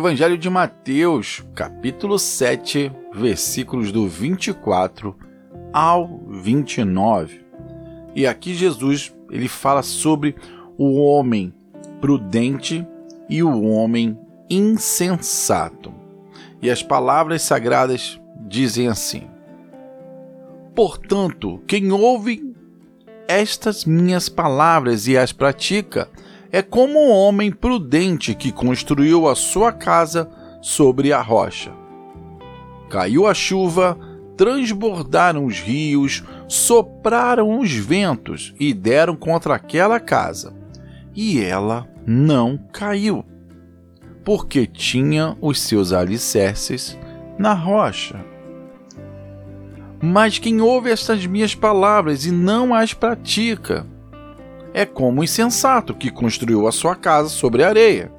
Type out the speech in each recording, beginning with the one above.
Evangelho de Mateus, capítulo 7, versículos do 24 ao 29. E aqui Jesus, ele fala sobre o homem prudente e o homem insensato. E as palavras sagradas dizem assim: Portanto, quem ouve estas minhas palavras e as pratica, é como um homem prudente que construiu a sua casa sobre a rocha. Caiu a chuva, transbordaram os rios, sopraram os ventos e deram contra aquela casa. E ela não caiu, porque tinha os seus alicerces na rocha. Mas quem ouve estas minhas palavras e não as pratica, é como o insensato que construiu a sua casa sobre areia.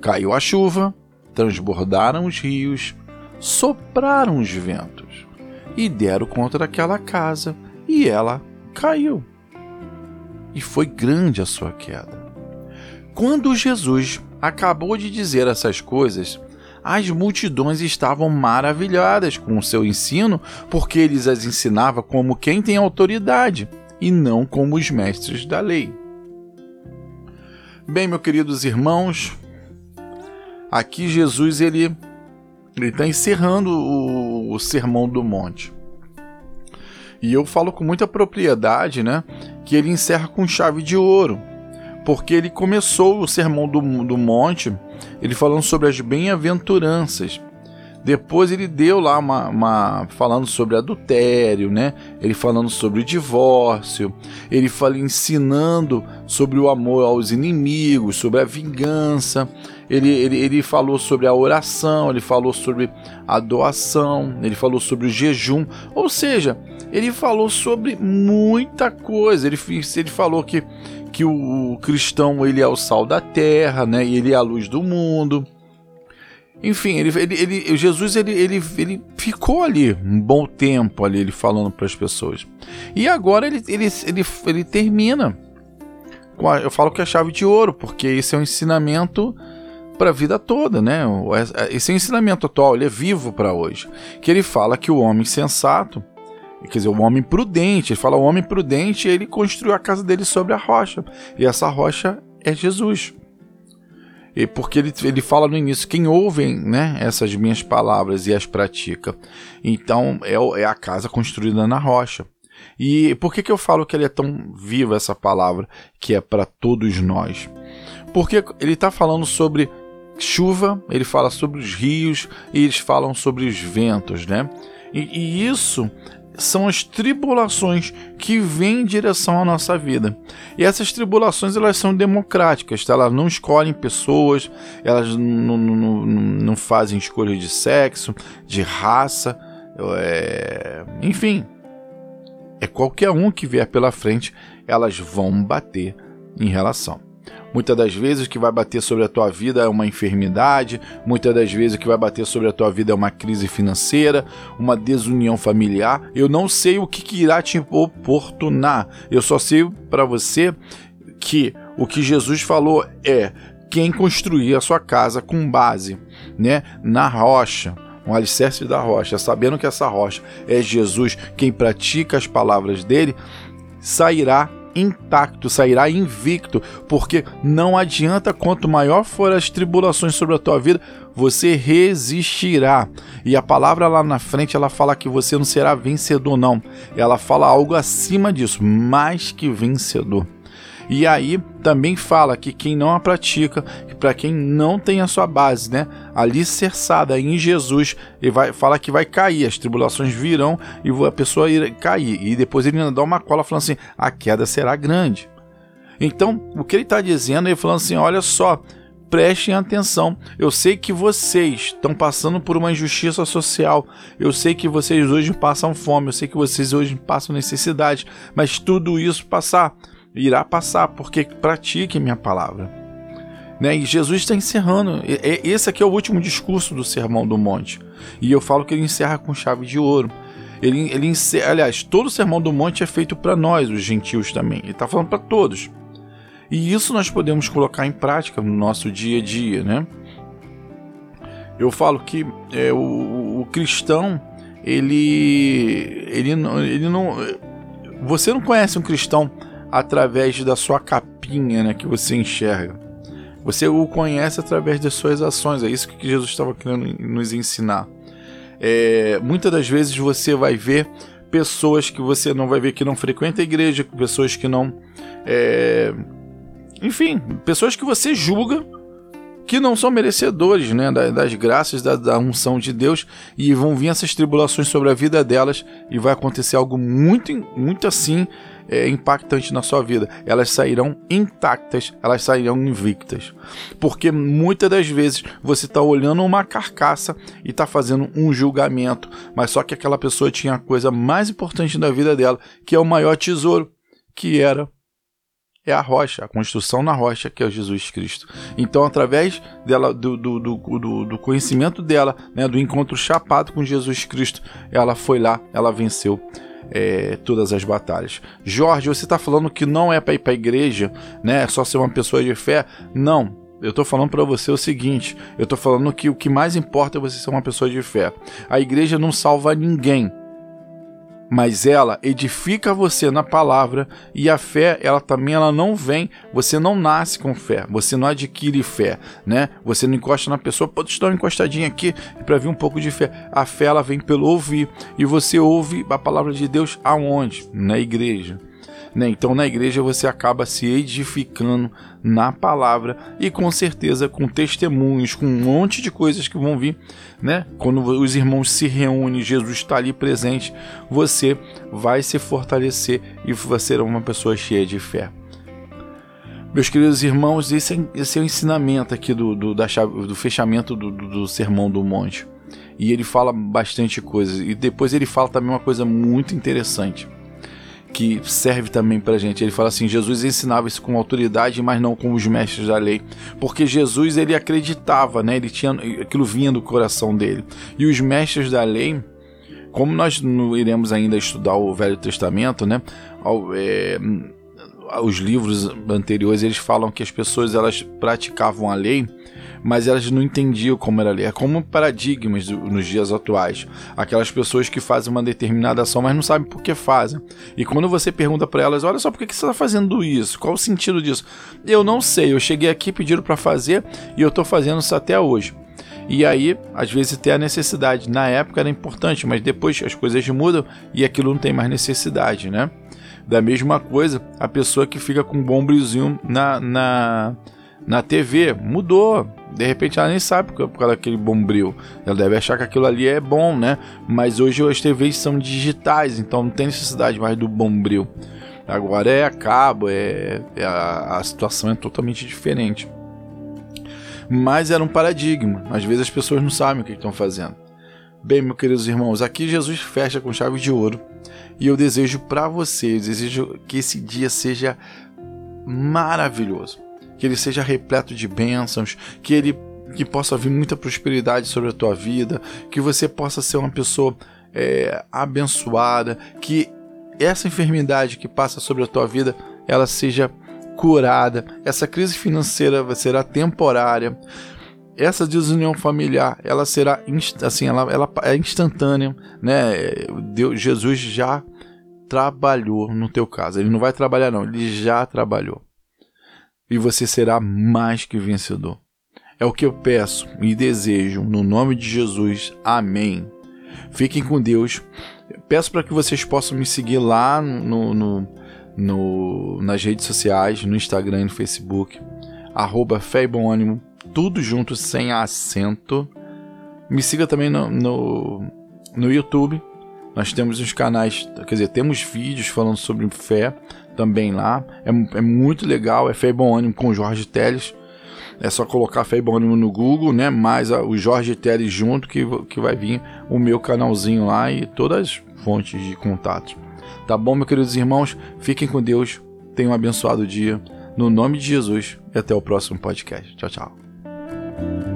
Caiu a chuva, transbordaram os rios, sopraram os ventos e deram contra aquela casa, e ela caiu. E foi grande a sua queda. Quando Jesus acabou de dizer essas coisas, as multidões estavam maravilhadas com o seu ensino, porque ele as ensinava como quem tem autoridade e não como os mestres da lei. Bem, meus queridos irmãos, aqui Jesus ele ele está encerrando o, o sermão do monte. E eu falo com muita propriedade, né, que ele encerra com chave de ouro, porque ele começou o sermão do, do monte, ele falando sobre as bem-aventuranças, depois ele deu lá uma, uma, falando sobre adultério, né? Ele falando sobre o divórcio, ele fala ensinando sobre o amor aos inimigos, sobre a vingança. Ele, ele, ele falou sobre a oração, ele falou sobre a doação, ele falou sobre o jejum. Ou seja, ele falou sobre muita coisa. Ele, ele falou que, que o, cristão ele é o sal da terra, né? E ele é a luz do mundo. Enfim, ele, ele, ele, Jesus ele, ele, ele ficou ali um bom tempo ali ele falando para as pessoas. E agora ele, ele, ele, ele termina. A, eu falo que é a chave de ouro, porque esse é um ensinamento para a vida toda, né? Esse é um ensinamento atual, ele é vivo para hoje. Que ele fala que o homem sensato, quer dizer, o homem prudente, ele fala o homem prudente, ele construiu a casa dele sobre a rocha. E essa rocha é Jesus. E porque ele, ele fala no início, quem ouve né, essas minhas palavras e as pratica. Então é, é a casa construída na rocha. E por que, que eu falo que ele é tão viva essa palavra, que é para todos nós? Porque ele está falando sobre chuva, ele fala sobre os rios e eles falam sobre os ventos, né? E, e isso são as tribulações que vêm em direção à nossa vida. E essas tribulações elas são democráticas, tá? elas não escolhem pessoas, elas não, não, não fazem escolha de sexo, de raça, é... enfim. É qualquer um que vier pela frente, elas vão bater em relação. Muitas das vezes o que vai bater sobre a tua vida é uma enfermidade, muitas das vezes o que vai bater sobre a tua vida é uma crise financeira, uma desunião familiar. Eu não sei o que, que irá te oportunar. Eu só sei para você que o que Jesus falou é quem construir a sua casa com base, né, na rocha, um alicerce da rocha, sabendo que essa rocha é Jesus, quem pratica as palavras dele, sairá intacto, sairá invicto, porque não adianta quanto maior for as tribulações sobre a tua vida, você resistirá. E a palavra lá na frente, ela fala que você não será vencedor não. Ela fala algo acima disso, mais que vencedor. E aí também fala que quem não a pratica, para quem não tem a sua base, né, alicerçada em Jesus, ele vai fala que vai cair, as tribulações virão e a pessoa irá cair. E depois ele ainda dá uma cola falando assim: a queda será grande. Então, o que ele está dizendo, ele falando assim: olha só, prestem atenção. Eu sei que vocês estão passando por uma injustiça social. Eu sei que vocês hoje passam fome. Eu sei que vocês hoje passam necessidade. Mas tudo isso passar irá passar, porque pratique minha palavra. Né? E Jesus está encerrando. Esse aqui é o último discurso do Sermão do Monte. E eu falo que ele encerra com chave de ouro. Ele, ele encerra, aliás, todo o Sermão do Monte é feito para nós, os gentios também. Ele está falando para todos. E isso nós podemos colocar em prática no nosso dia a dia, né? Eu falo que é, o, o, cristão, ele, ele, ele não. Você não conhece um cristão através da sua capinha né, que você enxerga. Você o conhece através das suas ações. É isso que Jesus estava querendo nos ensinar. É, muitas das vezes você vai ver pessoas que você não vai ver que não frequenta a igreja, pessoas que não. É, enfim, pessoas que você julga que não são merecedores né, das, graças da, da, unção de Deus e vão vir essas tribulações sobre a vida delas e vai acontecer algo muito, muito assim é, impactante na sua vida. Elas sairão intactas, elas sairão invictas. Porque muitas das vezes você está olhando uma carcaça e está fazendo um julgamento, mas só que aquela pessoa tinha a coisa mais importante da vida dela, que é o maior tesouro, que era é a rocha, a construção na rocha que é Jesus Cristo. Então, através dela, do, do, do, do, conhecimento dela, né, do encontro chapado com Jesus Cristo, ela foi lá, ela venceu é, todas as batalhas. Jorge, você está falando que não é para ir para a igreja, né? É só ser uma pessoa de fé? Não. Eu estou falando para você o seguinte: eu estou falando que o que mais importa é você ser uma pessoa de fé. A igreja não salva ninguém mas ela edifica você na palavra e a fé, ela também ela não vem, você não nasce com fé, você não adquire fé, né? Você não encosta na pessoa, pode estar encostadinho aqui para vir um pouco de fé. A fé ela vem pelo ouvir e você ouve a palavra de Deus aonde? Na igreja. Né? Então na igreja você acaba se edificando na palavra e com certeza com testemunhos, com um monte de coisas que vão vir, né? Quando os irmãos se reúnem, Jesus está ali presente, você vai se fortalecer e você será uma pessoa cheia de fé. Meus queridos irmãos, esse é, esse é o ensinamento aqui do, do, da chave, do fechamento do, do, do Sermão do Monte. E ele fala bastante coisa. E depois ele fala também uma coisa muito interessante que serve também para gente. Ele fala assim: Jesus ensinava isso com autoridade, mas não com os mestres da lei, porque Jesus ele acreditava, né? Ele tinha aquilo vinha do coração dele. E os mestres da lei, como nós não iremos ainda estudar o Velho Testamento, né? É, os livros anteriores eles falam que as pessoas elas praticavam a lei mas elas não entendiam como era ali. É como paradigmas nos dias atuais. Aquelas pessoas que fazem uma determinada ação, mas não sabem por que fazem. E quando você pergunta para elas, olha só, por que você está fazendo isso? Qual o sentido disso? Eu não sei, eu cheguei aqui, pediram para fazer e eu estou fazendo isso até hoje. E aí, às vezes, tem a necessidade. Na época era importante, mas depois as coisas mudam e aquilo não tem mais necessidade, né? Da mesma coisa, a pessoa que fica com um bombrizinho na, na, na TV mudou. De repente ela nem sabe por causa daquele bombril. Ela deve achar que aquilo ali é bom, né? Mas hoje as TVs são digitais, então não tem necessidade mais do bombril. Agora é a cabo, é, é a, a situação é totalmente diferente. Mas era um paradigma. Às vezes as pessoas não sabem o que estão fazendo. Bem, meus queridos irmãos, aqui Jesus fecha com chave de ouro. E eu desejo para vocês, desejo que esse dia seja maravilhoso que ele seja repleto de bênçãos, que ele que possa vir muita prosperidade sobre a tua vida, que você possa ser uma pessoa é, abençoada, que essa enfermidade que passa sobre a tua vida ela seja curada, essa crise financeira será temporária, essa desunião familiar ela será assim ela, ela é instantânea, né? Deus, Jesus já trabalhou no teu caso, ele não vai trabalhar não, ele já trabalhou e você será mais que vencedor. É o que eu peço e desejo no nome de Jesus. Amém. Fiquem com Deus. Peço para que vocês possam me seguir lá no, no, no, nas redes sociais, no Instagram e no Facebook, arroba Fé e Bom Ânimo, tudo junto sem acento. Me siga também no, no, no YouTube. Nós temos os canais, quer dizer, temos vídeos falando sobre fé também lá. É, é muito legal, é Fé e Bom Ânimo com o Jorge Teles. É só colocar Fé e Bom Ânimo no Google, né? Mais a, o Jorge Teles junto que, que vai vir o meu canalzinho lá e todas as fontes de contato. Tá bom, meus queridos irmãos? Fiquem com Deus. Tenham um abençoado dia. No nome de Jesus e até o próximo podcast. Tchau, tchau.